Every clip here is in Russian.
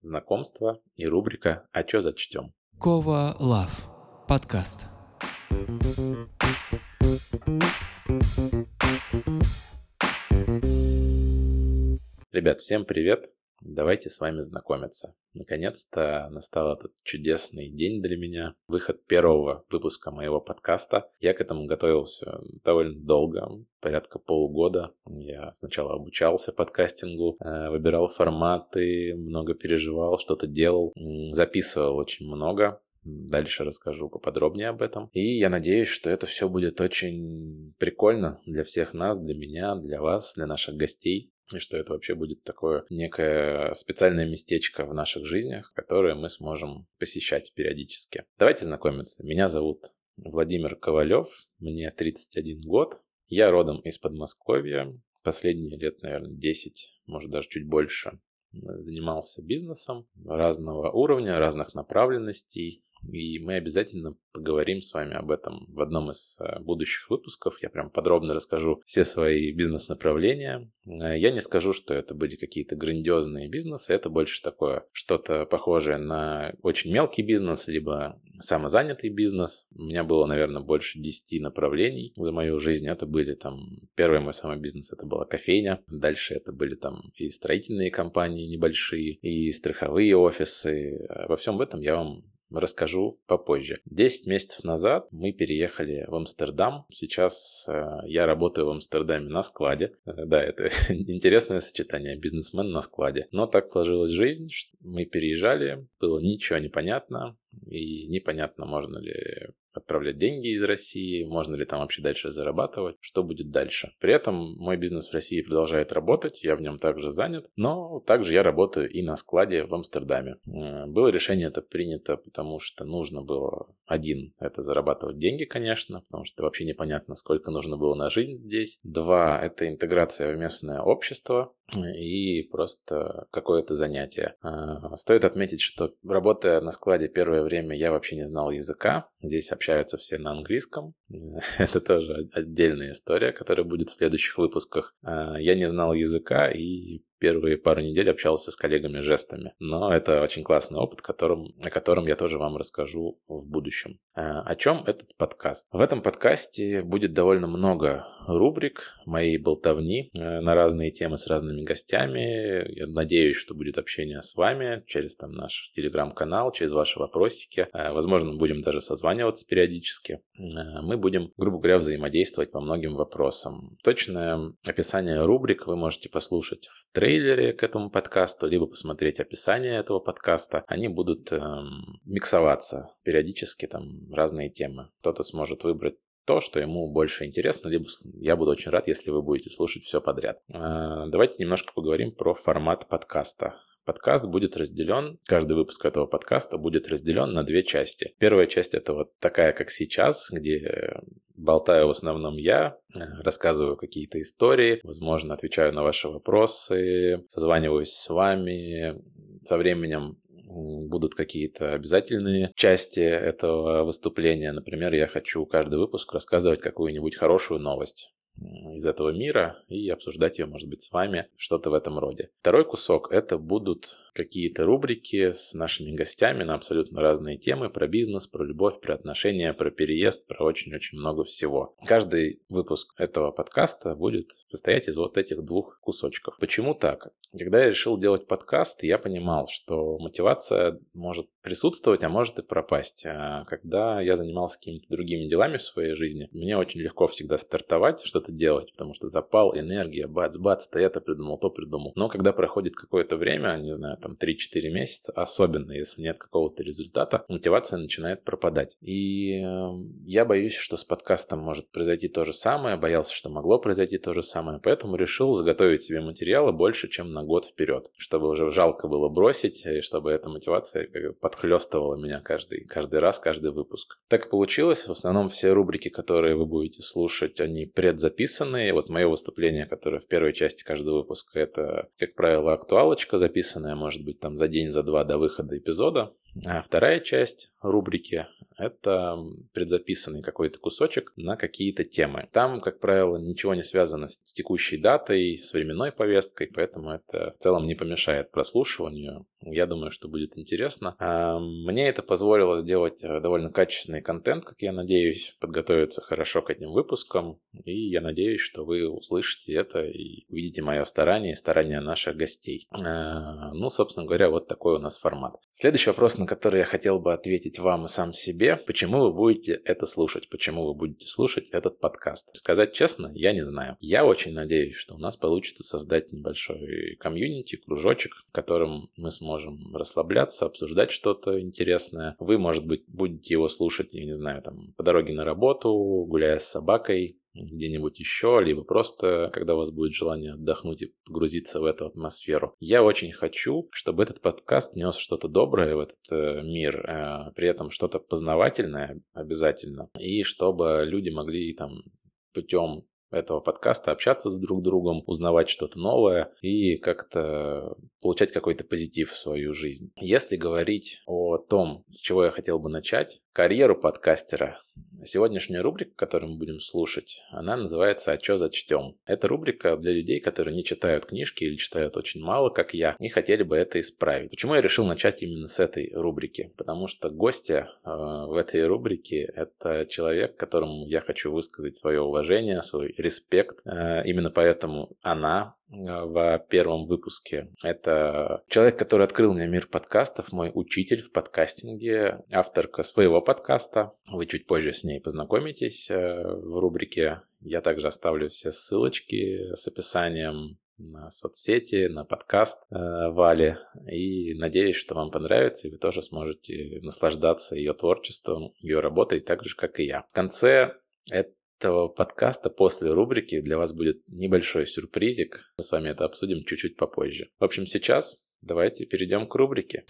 знакомства и рубрика «А чё зачтем?». Кова Лав. Подкаст. Ребят, всем привет! Давайте с вами знакомиться. Наконец-то настал этот чудесный день для меня. Выход первого выпуска моего подкаста. Я к этому готовился довольно долго, порядка полугода. Я сначала обучался подкастингу, э, выбирал форматы, много переживал, что-то делал, записывал очень много. Дальше расскажу поподробнее об этом. И я надеюсь, что это все будет очень прикольно для всех нас, для меня, для вас, для наших гостей и что это вообще будет такое некое специальное местечко в наших жизнях, которое мы сможем посещать периодически. Давайте знакомиться. Меня зовут Владимир Ковалев, мне 31 год. Я родом из Подмосковья. Последние лет, наверное, 10, может даже чуть больше, занимался бизнесом разного уровня, разных направленностей. И мы обязательно поговорим с вами об этом в одном из э, будущих выпусков. Я прям подробно расскажу все свои бизнес-направления. Э, я не скажу, что это были какие-то грандиозные бизнесы. Это больше такое что-то похожее на очень мелкий бизнес, либо самозанятый бизнес. У меня было, наверное, больше 10 направлений за мою жизнь. Это были там... Первый мой самый бизнес это была кофейня. Дальше это были там и строительные компании небольшие, и страховые офисы. Во всем этом я вам расскажу попозже. Десять месяцев назад мы переехали в Амстердам. Сейчас э, я работаю в Амстердаме на складе. Э, да, это интересное сочетание, бизнесмен на складе. Но так сложилась жизнь, что мы переезжали, было ничего непонятно, и непонятно, можно ли отправлять деньги из России, можно ли там вообще дальше зарабатывать, что будет дальше. При этом мой бизнес в России продолжает работать, я в нем также занят, но также я работаю и на складе в Амстердаме. Было решение это принято, потому что нужно было, один, это зарабатывать деньги, конечно, потому что вообще непонятно, сколько нужно было на жизнь здесь. Два, это интеграция в местное общество, и просто какое-то занятие. А, стоит отметить, что работая на складе первое время я вообще не знал языка. Здесь общаются все на английском. Это тоже отдельная история, которая будет в следующих выпусках. А, я не знал языка и первые пару недель общался с коллегами жестами. Но это очень классный опыт, которым, о котором я тоже вам расскажу в будущем. А, о чем этот подкаст? В этом подкасте будет довольно много рубрик моей болтовни э, на разные темы с разными гостями. Я надеюсь, что будет общение с вами через там наш телеграм-канал, через ваши вопросики. Э, возможно, будем даже созваниваться периодически. Э, мы будем, грубо говоря, взаимодействовать по многим вопросам. Точное описание рубрик вы можете послушать в трейдере трейлере к этому подкасту, либо посмотреть описание этого подкаста. Они будут эм, миксоваться периодически, там разные темы. Кто-то сможет выбрать то, что ему больше интересно, либо я буду очень рад, если вы будете слушать все подряд. Э, давайте немножко поговорим про формат подкаста. Подкаст будет разделен, каждый выпуск этого подкаста будет разделен на две части. Первая часть это вот такая, как сейчас, где болтаю в основном я, э, рассказываю какие-то истории, возможно, отвечаю на ваши вопросы, созваниваюсь с вами. Со временем будут какие-то обязательные части этого выступления. Например, я хочу каждый выпуск рассказывать какую-нибудь хорошую новость из этого мира и обсуждать ее, может быть, с вами, что-то в этом роде. Второй кусок — это будут какие-то рубрики с нашими гостями на абсолютно разные темы про бизнес, про любовь, про отношения, про переезд, про очень-очень много всего. Каждый выпуск этого подкаста будет состоять из вот этих двух кусочков. Почему так? Когда я решил делать подкаст, я понимал, что мотивация может присутствовать, а может и пропасть. А когда я занимался какими-то другими делами в своей жизни, мне очень легко всегда стартовать, что-то что-то делать, потому что запал, энергия, бац-бац, ты это придумал, то придумал. Но когда проходит какое-то время, не знаю, там 3-4 месяца, особенно если нет какого-то результата, мотивация начинает пропадать. И э, я боюсь, что с подкастом может произойти то же самое, боялся, что могло произойти то же самое, поэтому решил заготовить себе материала больше, чем на год вперед, чтобы уже жалко было бросить, и чтобы эта мотивация подхлестывала меня каждый, каждый раз, каждый выпуск. Так получилось, в основном все рубрики, которые вы будете слушать, они предзаписаны записанные. Вот мое выступление, которое в первой части каждого выпуска, это, как правило, актуалочка записанная, может быть, там за день, за два до выхода эпизода. А вторая часть рубрики это предзаписанный какой-то кусочек на какие-то темы. Там, как правило, ничего не связано с текущей датой, с временной повесткой, поэтому это в целом не помешает прослушиванию. Я думаю, что будет интересно. А, мне это позволило сделать э, довольно качественный контент, как я надеюсь, подготовиться хорошо к этим выпускам. И я надеюсь, что вы услышите это и увидите мое старание и старание наших гостей. А, ну, собственно говоря, вот такой у нас формат. Следующий вопрос, на который я хотел бы ответить вам и сам себе. Почему вы будете это слушать? Почему вы будете слушать этот подкаст? Сказать честно, я не знаю. Я очень надеюсь, что у нас получится создать небольшой комьюнити, кружочек, в котором мы сможем можем расслабляться, обсуждать что-то интересное. Вы, может быть, будете его слушать, я не знаю, там, по дороге на работу, гуляя с собакой, где-нибудь еще, либо просто, когда у вас будет желание отдохнуть и погрузиться в эту атмосферу. Я очень хочу, чтобы этот подкаст нес что-то доброе в этот э, мир, э, при этом что-то познавательное обязательно, и чтобы люди могли там путем этого подкаста, общаться с друг другом, узнавать что-то новое и как-то получать какой-то позитив в свою жизнь. Если говорить о том, с чего я хотел бы начать, карьеру подкастера, сегодняшняя рубрика, которую мы будем слушать, она называется «А чё зачтем?». Это рубрика для людей, которые не читают книжки или читают очень мало, как я, и хотели бы это исправить. Почему я решил начать именно с этой рубрики? Потому что гостья э, в этой рубрике – это человек, которому я хочу высказать свое уважение, свой респект. Э, именно поэтому она в первом выпуске. Это человек, который открыл мне мир подкастов, мой учитель в подкастинге, авторка своего подкаста. Вы чуть позже с ней познакомитесь э, в рубрике. Я также оставлю все ссылочки с описанием на соцсети, на подкаст э, Вали. И надеюсь, что вам понравится, и вы тоже сможете наслаждаться ее творчеством, ее работой, так же, как и я. В конце это этого подкаста после рубрики для вас будет небольшой сюрпризик. Мы с вами это обсудим чуть-чуть попозже. В общем, сейчас давайте перейдем к рубрике.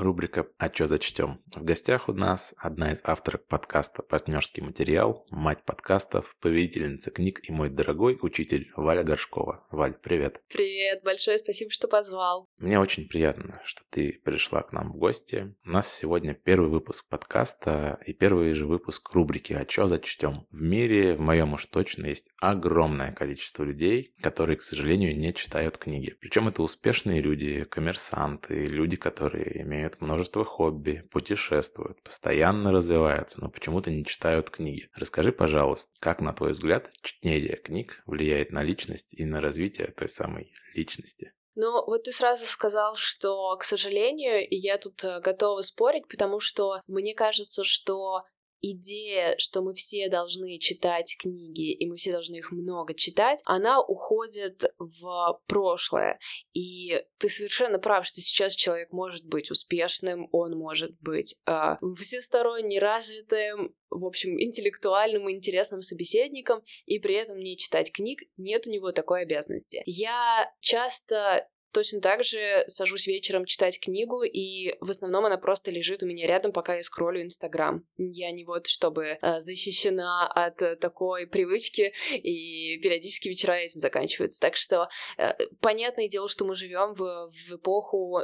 Рубрика «А чё зачтем?». В гостях у нас одна из авторок подкаста «Партнерский материал», мать подкастов, повелительница книг и мой дорогой учитель Валя Горшкова. Валь, привет. Привет, большое спасибо, что позвал. Мне очень приятно, что ты пришла к нам в гости. У нас сегодня первый выпуск подкаста и первый же выпуск рубрики «А чё зачтем?». В мире, в моем уж точно, есть огромное количество людей, которые, к сожалению, не читают книги. Причем это успешные люди, коммерсанты, люди, которые имеют имеют множество хобби, путешествуют, постоянно развиваются, но почему-то не читают книги. Расскажи, пожалуйста, как, на твой взгляд, чтение книг влияет на личность и на развитие той самой личности? Ну, вот ты сразу сказал, что, к сожалению, я тут э, готова спорить, потому что мне кажется, что идея, что мы все должны читать книги, и мы все должны их много читать, она уходит в прошлое. И ты совершенно прав, что сейчас человек может быть успешным, он может быть э, всесторонне развитым, в общем, интеллектуальным и интересным собеседником, и при этом не читать книг, нет у него такой обязанности. Я часто Точно так же сажусь вечером читать книгу, и в основном она просто лежит у меня рядом, пока я скроллю Инстаграм. Я не вот чтобы э, защищена от э, такой привычки, и периодически вечера этим заканчиваются. Так что э, понятное дело, что мы живем в, в эпоху,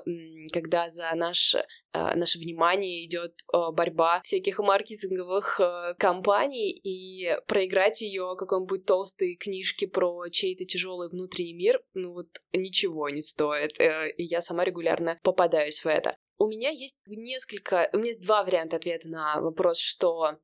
когда за наш наше внимание идет э, борьба всяких маркетинговых э, компаний, и проиграть ее какой-нибудь толстой книжке про чей-то тяжелый внутренний мир, ну вот ничего не стоит. И я сама регулярно попадаюсь в это. У меня есть несколько, у меня есть два варианта ответа на вопрос, что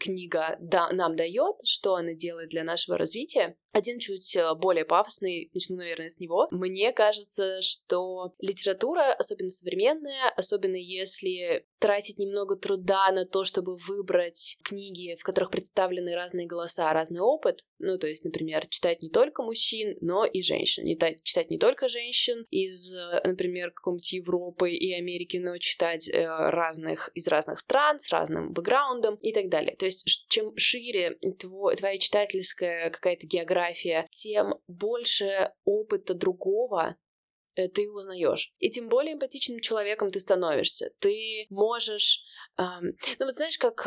книга да, нам дает, что она делает для нашего развития. Один чуть э, более пафосный, начну, наверное, с него. Мне кажется, что литература, особенно современная, особенно если тратить немного труда на то, чтобы выбрать книги, в которых представлены разные голоса, разный опыт, ну, то есть, например, читать не только мужчин, но и женщин. Не читать не только женщин из, э, например, какой-нибудь Европы и Америки, но читать э, разных, из разных стран, с разным бэкграундом и так далее. То есть, чем шире тво, твоя читательская какая-то география, тем больше опыта другого э, ты узнаешь. И тем более эмпатичным человеком ты становишься. Ты можешь ну вот знаешь, как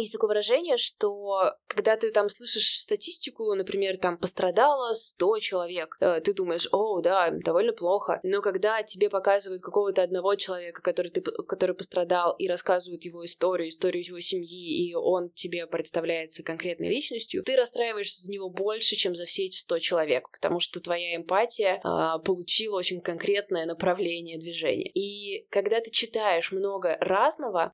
есть такое выражение, что когда ты там слышишь статистику, например, там пострадало 100 человек, э, ты думаешь, о, да, довольно плохо. Но когда тебе показывают какого-то одного человека, который, ты, который пострадал, и рассказывают его историю, историю его семьи, и он тебе представляется конкретной личностью, ты расстраиваешься за него больше, чем за все эти 100 человек, потому что твоя эмпатия а, получила очень конкретное направление движения. И когда ты читаешь много разного, разного,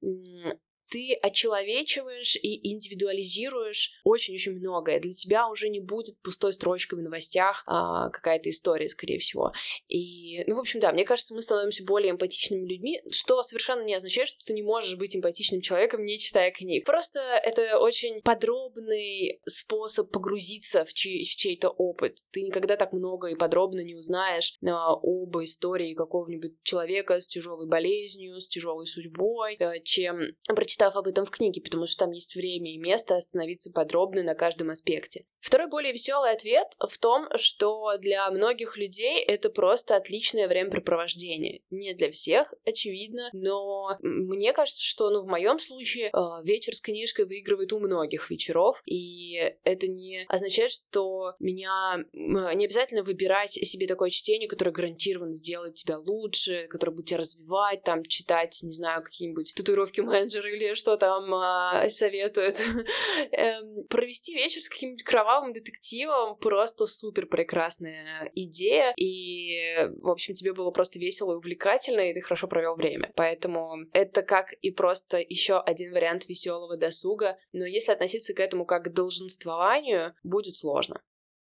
ты очеловечиваешь и индивидуализируешь очень-очень многое. Для тебя уже не будет пустой строчкой в новостях а, какая-то история, скорее всего. И, ну, в общем, да, мне кажется, мы становимся более эмпатичными людьми, что совершенно не означает, что ты не можешь быть эмпатичным человеком, не читая книг. Просто это очень подробный способ погрузиться в, чей- в чей-то опыт. Ты никогда так много и подробно не узнаешь а, об истории какого-нибудь человека с тяжелой болезнью, с тяжелой судьбой, а, чем прочитать прочитав об этом в книге, потому что там есть время и место остановиться подробно на каждом аспекте. Второй более веселый ответ в том, что для многих людей это просто отличное времяпрепровождение. Не для всех, очевидно, но мне кажется, что ну, в моем случае э, вечер с книжкой выигрывает у многих вечеров, и это не означает, что меня не обязательно выбирать себе такое чтение, которое гарантированно сделает тебя лучше, которое будет тебя развивать, там, читать, не знаю, какие-нибудь татуировки менеджера или что там а, советуют. эм, провести вечер с каким-нибудь кровавым детективом просто супер прекрасная идея. И, в общем, тебе было просто весело и увлекательно, и ты хорошо провел время. Поэтому это как и просто еще один вариант веселого досуга. Но если относиться к этому как к долженствованию, будет сложно.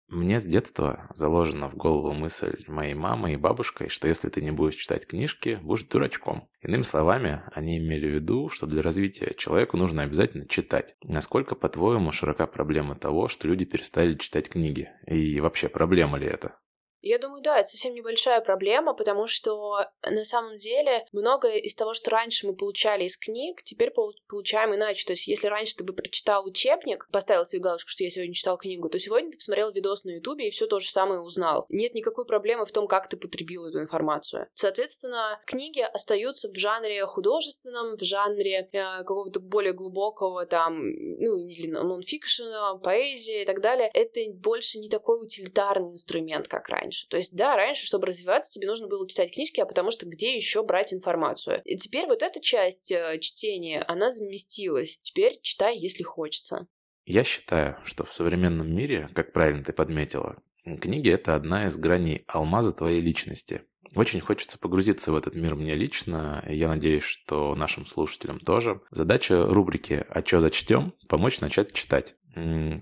Мне с детства заложена в голову мысль моей мамы и бабушкой, что если ты не будешь читать книжки, будешь дурачком. Иными словами, они имели в виду, что для развития человеку нужно обязательно читать. Насколько, по-твоему, широка проблема того, что люди перестали читать книги? И вообще, проблема ли это? Я думаю, да, это совсем небольшая проблема, потому что на самом деле многое из того, что раньше мы получали из книг, теперь получаем иначе. То есть, если раньше ты бы прочитал учебник, поставил себе галочку, что я сегодня читал книгу, то сегодня ты посмотрел видос на Ютубе и все то же самое узнал. Нет никакой проблемы в том, как ты потребил эту информацию. Соответственно, книги остаются в жанре художественном, в жанре э, какого-то более глубокого там, ну, или нонфикшена, поэзии и так далее. Это больше не такой утилитарный инструмент, как раньше раньше. То есть, да, раньше, чтобы развиваться, тебе нужно было читать книжки, а потому что где еще брать информацию? И теперь вот эта часть э, чтения, она заместилась. Теперь читай, если хочется. Я считаю, что в современном мире, как правильно ты подметила, книги — это одна из граней алмаза твоей личности. Очень хочется погрузиться в этот мир мне лично, и я надеюсь, что нашим слушателям тоже. Задача рубрики «А чё зачтем?» — помочь начать читать.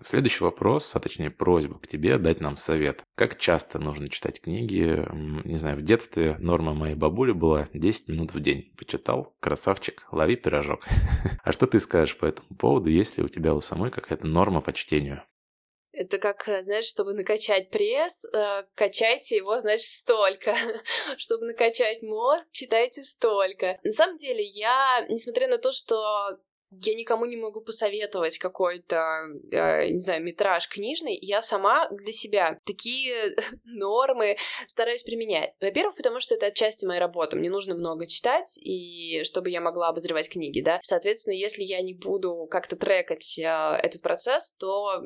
Следующий вопрос, а точнее просьба к тебе дать нам совет. Как часто нужно читать книги? Не знаю, в детстве норма моей бабули была 10 минут в день. Почитал, красавчик, лови пирожок. А что ты скажешь по этому поводу, если у тебя у самой какая-то норма по чтению? Это как, э, знаешь, чтобы накачать пресс, э, качайте его, значит, столько. чтобы накачать мозг, читайте столько. На самом деле, я, несмотря на то, что я никому не могу посоветовать какой-то, э, не знаю, метраж книжный. Я сама для себя такие нормы стараюсь применять. Во-первых, потому что это отчасти моя работа. Мне нужно много читать, и чтобы я могла обозревать книги, да. Соответственно, если я не буду как-то трекать э, этот процесс, то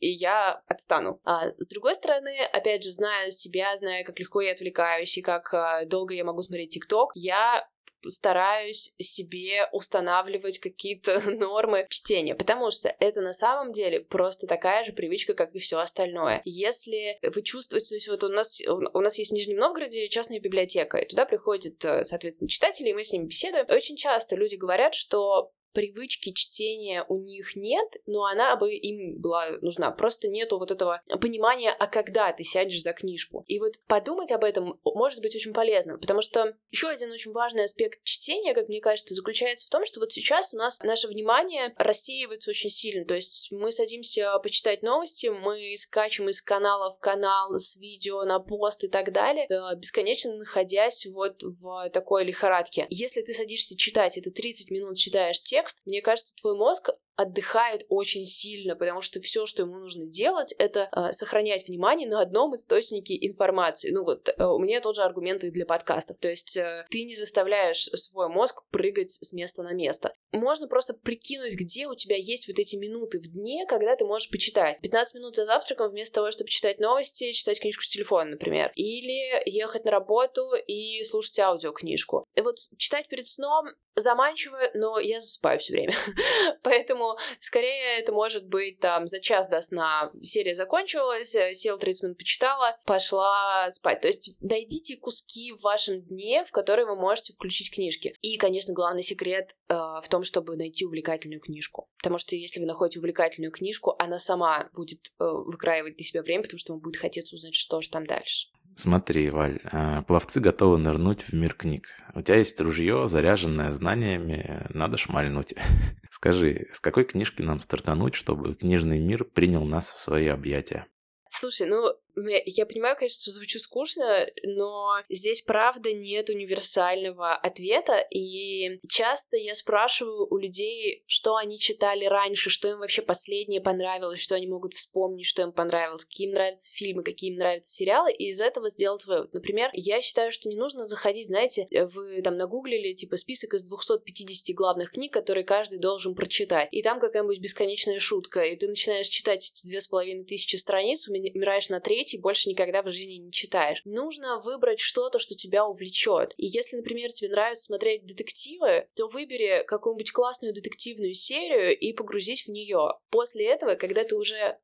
и я отстану. А с другой стороны, опять же, зная себя, зная, как легко я отвлекаюсь и как э, долго я могу смотреть ТикТок, я стараюсь себе устанавливать какие-то нормы чтения, потому что это на самом деле просто такая же привычка, как и все остальное. Если вы чувствуете, то есть вот у нас, у нас есть в Нижнем Новгороде частная библиотека, и туда приходят, э, соответственно, читатели, и мы с ними беседуем. Очень часто люди говорят, что привычки чтения у них нет, но она бы им была нужна. Просто нету вот этого понимания, а когда ты сядешь за книжку. И вот подумать об этом может быть очень полезно, потому что еще один очень важный аспект чтения, как мне кажется, заключается в том, что вот сейчас у нас наше внимание рассеивается очень сильно. То есть мы садимся почитать новости, мы скачем из канала в канал с видео на пост и так далее, э, бесконечно находясь вот в такой лихорадке. Если ты садишься читать, это 30 минут читаешь текст, текст, мне кажется, твой мозг отдыхает очень сильно, потому что все, что ему нужно делать, это э, сохранять внимание на одном источнике информации. Ну вот, э, у меня тот же аргумент и для подкастов. То есть э, ты не заставляешь свой мозг прыгать с места на место. Можно просто прикинуть, где у тебя есть вот эти минуты в дне, когда ты можешь почитать. 15 минут за завтраком вместо того, чтобы читать новости, читать книжку с телефона, например. Или ехать на работу и слушать аудиокнижку. И вот читать перед сном заманчиво, но я засыпаю все время. Поэтому, скорее, это может быть там за час до сна серия закончилась, э, сел 30 минут почитала, пошла спать. То есть найдите куски в вашем дне, в которые вы можете включить книжки. И, конечно, главный секрет э, в том, чтобы найти увлекательную книжку. Потому что если вы находите увлекательную книжку, она сама будет э, выкраивать для себя время, потому что вам будет хотеться узнать, что же там дальше. Смотри, Валь, э, пловцы готовы нырнуть в мир книг. У тебя есть ружье, заряженное знаниями, надо шмальнуть. Скажи, с какой книжки нам стартануть, чтобы книжный мир принял нас в свои объятия? Слушай, ну, я понимаю, конечно, что звучу скучно, но здесь правда нет универсального ответа, и часто я спрашиваю у людей, что они читали раньше, что им вообще последнее понравилось, что они могут вспомнить, что им понравилось, какие им нравятся фильмы, какие им нравятся сериалы, и из этого сделать вывод. Например, я считаю, что не нужно заходить, знаете, вы там нагуглили, типа, список из 250 главных книг, которые каждый должен прочитать, и там какая-нибудь бесконечная шутка, и ты начинаешь читать эти две с половиной тысячи страниц, умираешь на треть, и больше никогда в жизни не читаешь. Нужно выбрать что-то, что тебя увлечет. И если, например, тебе нравится смотреть детективы, то выбери какую-нибудь классную детективную серию и погрузись в нее. После этого, когда ты уже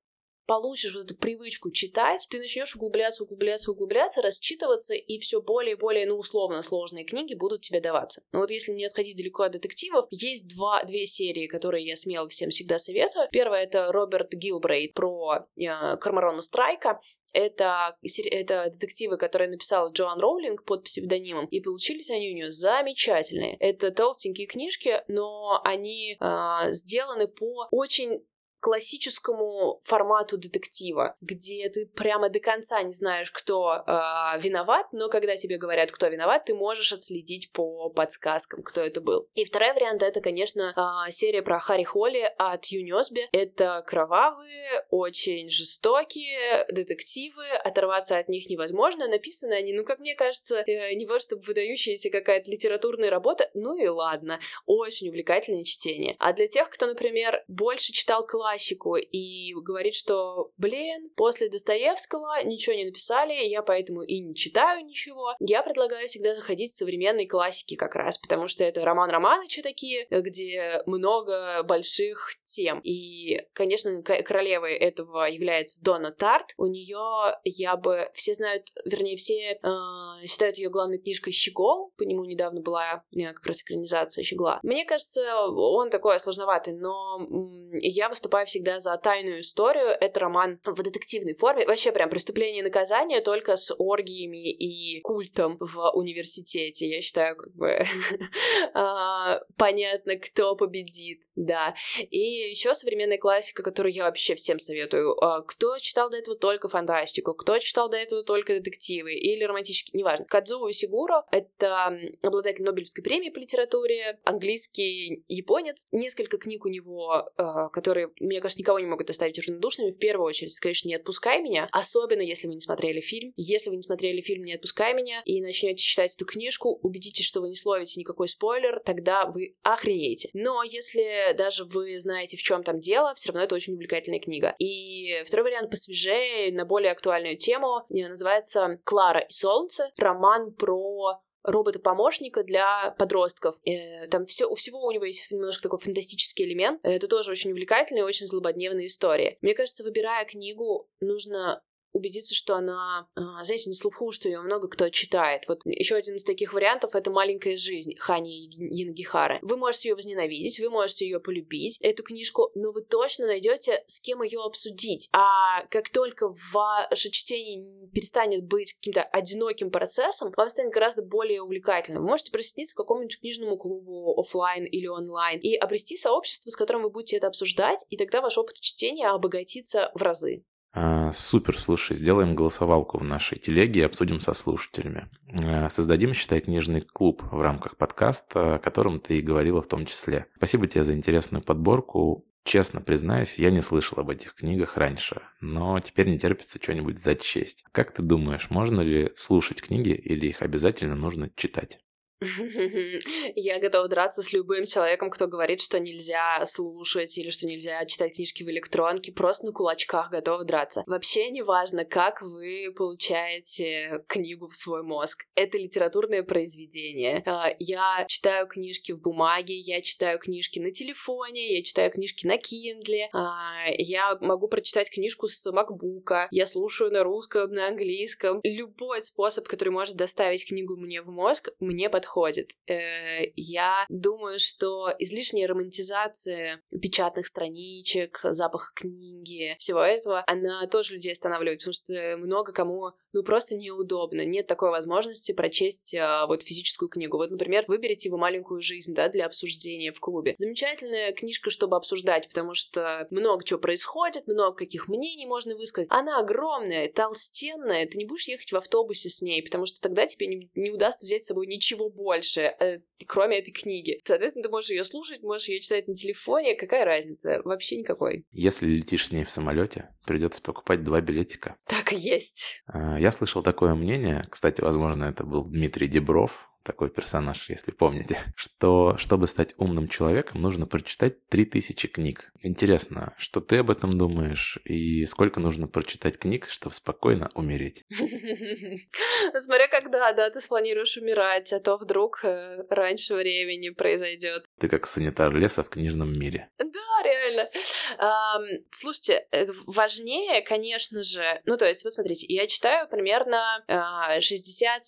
получишь вот эту привычку читать, ты начнешь углубляться, углубляться, углубляться, расчитываться, и все более и более, ну, условно сложные книги будут тебе даваться. Но вот если не отходить далеко от детективов, есть два, две серии, которые я смело всем всегда советую. Первая — это Роберт Гилбрейт про э, Кармарона Страйка. Это, это детективы, которые написала Джоан Роулинг под псевдонимом, и получились они у нее замечательные. Это толстенькие книжки, но они э, сделаны по очень классическому формату детектива, где ты прямо до конца не знаешь, кто э, виноват, но когда тебе говорят, кто виноват, ты можешь отследить по подсказкам, кто это был. И второй вариант это, конечно, э, серия про Харри Холли от Юнёсби. Это кровавые, очень жестокие детективы, оторваться от них невозможно. Написаны они, ну, как мне кажется, э, не чтобы выдающаяся какая-то литературная работа, ну и ладно, очень увлекательное чтение. А для тех, кто, например, больше читал классику, классику и говорит, что, блин, после Достоевского ничего не написали, я поэтому и не читаю ничего. Я предлагаю всегда заходить в современные классики как раз, потому что это роман Романыча такие, где много больших тем. И, конечно, королевой этого является Дона Тарт. У нее я бы... Все знают, вернее, все э, считают ее главной книжкой «Щегол». По нему недавно была э, как раз экранизация «Щегла». Мне кажется, он такой сложноватый, но я выступаю переживаю всегда за тайную историю. Это роман в детективной форме. Вообще прям преступление и наказание только с оргиями и культом в университете. Я считаю, как бы а, понятно, кто победит, да. И еще современная классика, которую я вообще всем советую. А, кто читал до этого только фантастику, кто читал до этого только детективы или романтические, неважно. Кадзуо Сигуро — это обладатель Нобелевской премии по литературе, английский японец. Несколько книг у него, а, которые мне кажется, никого не могут оставить равнодушными. В первую очередь, конечно, не отпускай меня, особенно если вы не смотрели фильм. Если вы не смотрели фильм, не отпускай меня, и начнете читать эту книжку, убедитесь, что вы не словите никакой спойлер, тогда вы охренеете. Но если даже вы знаете, в чем там дело, все равно это очень увлекательная книга. И второй вариант посвежее, на более актуальную тему, называется «Клара и солнце», роман про робота-помощника для подростков. Э, там все, у всего у него есть немножко такой фантастический элемент. Это тоже очень увлекательная и очень злободневная история. Мне кажется, выбирая книгу, нужно убедиться, что она, а, знаете, на слуху, что ее много кто читает. Вот еще один из таких вариантов — это «Маленькая жизнь» Хани Янагихары. Вы можете ее возненавидеть, вы можете ее полюбить, эту книжку, но вы точно найдете, с кем ее обсудить. А как только ваше чтение перестанет быть каким-то одиноким процессом, вам станет гораздо более увлекательным. Вы можете присоединиться к какому-нибудь книжному клубу офлайн или онлайн и обрести сообщество, с которым вы будете это обсуждать, и тогда ваш опыт чтения обогатится в разы. А, супер, слушай, сделаем голосовалку в нашей телеге и обсудим со слушателями. А, создадим, считай, книжный клуб в рамках подкаста, о котором ты и говорила в том числе. Спасибо тебе за интересную подборку. Честно признаюсь, я не слышал об этих книгах раньше, но теперь не терпится что-нибудь зачесть. Как ты думаешь, можно ли слушать книги или их обязательно нужно читать? Я готова драться с любым человеком, кто говорит, что нельзя слушать или что нельзя читать книжки в электронке. Просто на кулачках готова драться. Вообще не важно, как вы получаете книгу в свой мозг. Это литературное произведение. А, я читаю книжки в бумаге, я читаю книжки на телефоне, я читаю книжки на Kindle, а, я могу прочитать книжку с макбука, я слушаю на русском, на английском. Любой способ, который может доставить книгу мне в мозг, мне подходит подходит. Э, я думаю, что излишняя романтизация печатных страничек, запаха книги, всего этого, она тоже людей останавливает, потому что много кому, ну, просто неудобно. Нет такой возможности прочесть а, вот физическую книгу. Вот, например, выберите вы маленькую жизнь, да, для обсуждения в клубе. Замечательная книжка, чтобы обсуждать, потому что много чего происходит, много каких мнений можно высказать. Она огромная, толстенная, ты не будешь ехать в автобусе с ней, потому что тогда тебе не, не удастся взять с собой ничего больше, э, кроме этой книги. Соответственно, ты можешь ее слушать, можешь ее читать на телефоне. Какая разница? Вообще никакой. Если летишь с ней в самолете, придется покупать два билетика. Так и есть. А, я слышал такое мнение, кстати, возможно, это был Дмитрий Дебров, такой персонаж, если помните, что чтобы стать умным человеком, нужно прочитать 3000 книг. Интересно, что ты об этом думаешь и сколько нужно прочитать книг, чтобы спокойно умереть? Смотря когда, да, ты спланируешь умирать, а то вдруг э, раньше времени произойдет. Ты как санитар леса в книжном мире. Да, реально. Слушайте, э, важнее, конечно же, ну то есть, вот смотрите, я читаю примерно 60-70 а,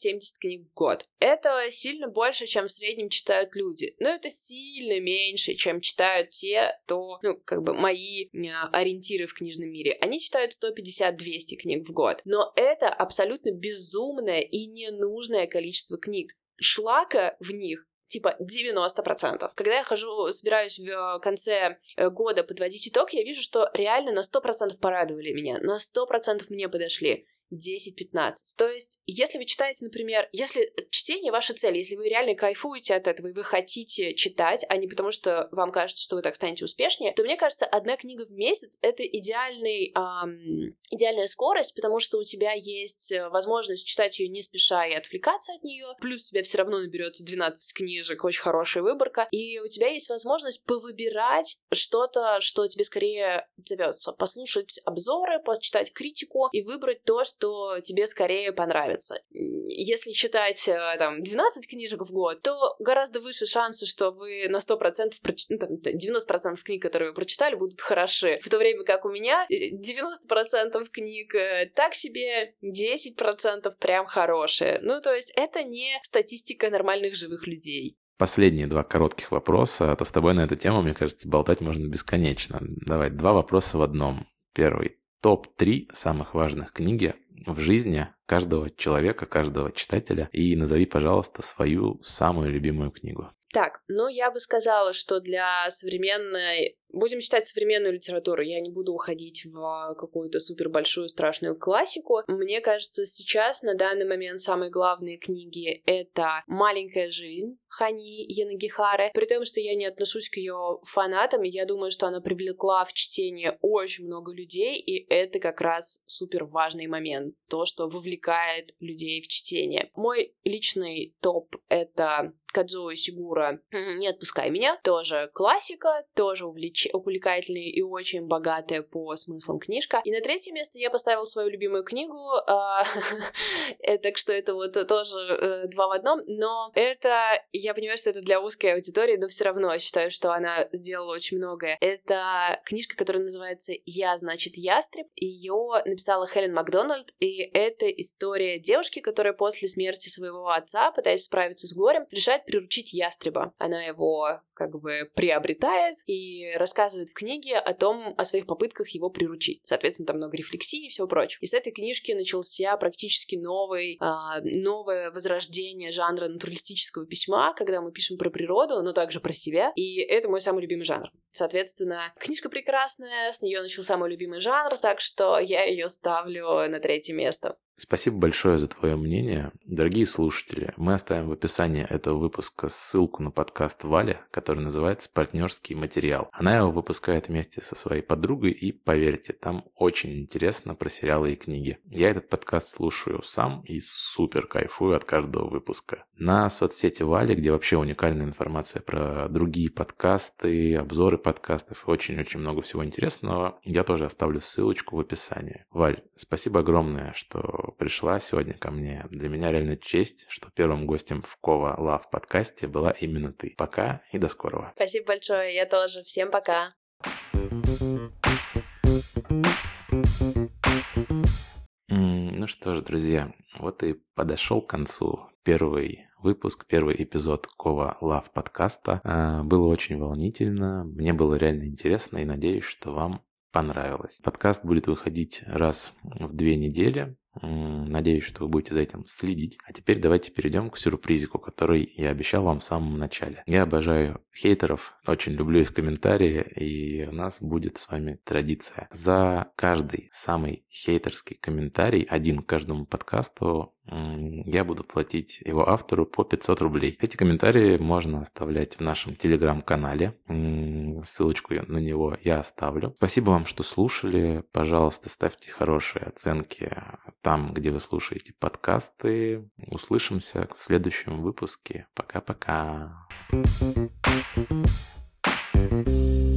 книг в год. Это сильно больше, чем в среднем читают люди. Но это сильно меньше, чем читают те, кто, ну, как бы мои ориентиры в книжном мире. Они читают 150-200 книг в год. Но это абсолютно безумное и ненужное количество книг. Шлака в них типа 90%. Когда я хожу, собираюсь в конце э, года подводить итог, я вижу, что реально на 100% порадовали меня, на 100% мне подошли. 10-15. То есть, если вы читаете, например, если чтение ваша цель, если вы реально кайфуете от этого и вы хотите читать, а не потому что вам кажется, что вы так станете успешнее, то мне кажется, одна книга в месяц — это идеальный, эм, идеальная скорость, потому что у тебя есть э, возможность читать ее не спеша и отвлекаться от нее, плюс у тебя все равно наберется 12 книжек, очень хорошая выборка, и у тебя есть возможность повыбирать что-то, что тебе скорее зовется, послушать обзоры, почитать критику и выбрать то, что что тебе скорее понравится. Если читать э, там 12 книжек в год, то гораздо выше шансы, что вы на 100% проч... ну, там, 90% книг, которые вы прочитали, будут хороши. В то время как у меня 90% книг э, так себе, 10% прям хорошие. Ну, то есть это не статистика нормальных живых людей. Последние два коротких вопроса. А то с тобой на эту тему, мне кажется, болтать можно бесконечно. Давай, два вопроса в одном. Первый. Топ-3 самых важных книги в жизни каждого человека, каждого читателя. И назови, пожалуйста, свою самую любимую книгу. Так, ну я бы сказала, что для современной Будем читать современную литературу. Я не буду уходить в какую-то супер большую страшную классику. Мне кажется, сейчас на данный момент самые главные книги это «Маленькая жизнь» Хани Янагихары. При том, что я не отношусь к ее фанатам, я думаю, что она привлекла в чтение очень много людей, и это как раз супер важный момент. То, что вовлекает людей в чтение. Мой личный топ — это Кадзуо Сигура «Не отпускай меня». Тоже классика, тоже увлечение увлекательная и очень богатая по смыслам книжка. И на третье место я поставила свою любимую книгу, а, э, так что это вот тоже э, два в одном, но это, я понимаю, что это для узкой аудитории, но все равно считаю, что она сделала очень многое. Это книжка, которая называется «Я, значит, ястреб», ее написала Хелен Макдональд, и это история девушки, которая после смерти своего отца, пытаясь справиться с горем, решает приручить ястреба. Она его как бы приобретает и рассказывает в книге о том, о своих попытках его приручить. Соответственно, там много рефлексий и всего прочего. И с этой книжки начался практически новый, а, новое возрождение жанра натуралистического письма, когда мы пишем про природу, но также про себя. И это мой самый любимый жанр. Соответственно, книжка прекрасная, с нее начался мой любимый жанр, так что я ее ставлю на третье место. Спасибо большое за твое мнение. Дорогие слушатели, мы оставим в описании этого выпуска ссылку на подкаст Вали, который называется «Партнерский материал». Она его выпускает вместе со своей подругой, и поверьте, там очень интересно про сериалы и книги. Я этот подкаст слушаю сам и супер кайфую от каждого выпуска. На соцсети Вали, где вообще уникальная информация про другие подкасты, обзоры подкастов и очень-очень много всего интересного, я тоже оставлю ссылочку в описании. Валь, спасибо огромное, что пришла сегодня ко мне. Для меня реально честь, что первым гостем в Кова Лав подкасте была именно ты. Пока и до скорого. Спасибо большое, я тоже. Всем пока. Ну что ж, друзья, вот и подошел к концу первый выпуск, первый эпизод Кова Лав подкаста. А, было очень волнительно, мне было реально интересно и надеюсь, что вам понравилось. Подкаст будет выходить раз в две недели. Надеюсь, что вы будете за этим следить. А теперь давайте перейдем к сюрпризику, который я обещал вам в самом начале. Я обожаю хейтеров, очень люблю их комментарии, и у нас будет с вами традиция. За каждый самый хейтерский комментарий, один к каждому подкасту, я буду платить его автору по 500 рублей. Эти комментарии можно оставлять в нашем телеграм-канале. Ссылочку на него я оставлю. Спасибо вам, что слушали. Пожалуйста, ставьте хорошие оценки там, где вы слушаете подкасты. Услышимся в следующем выпуске. Пока-пока. thank you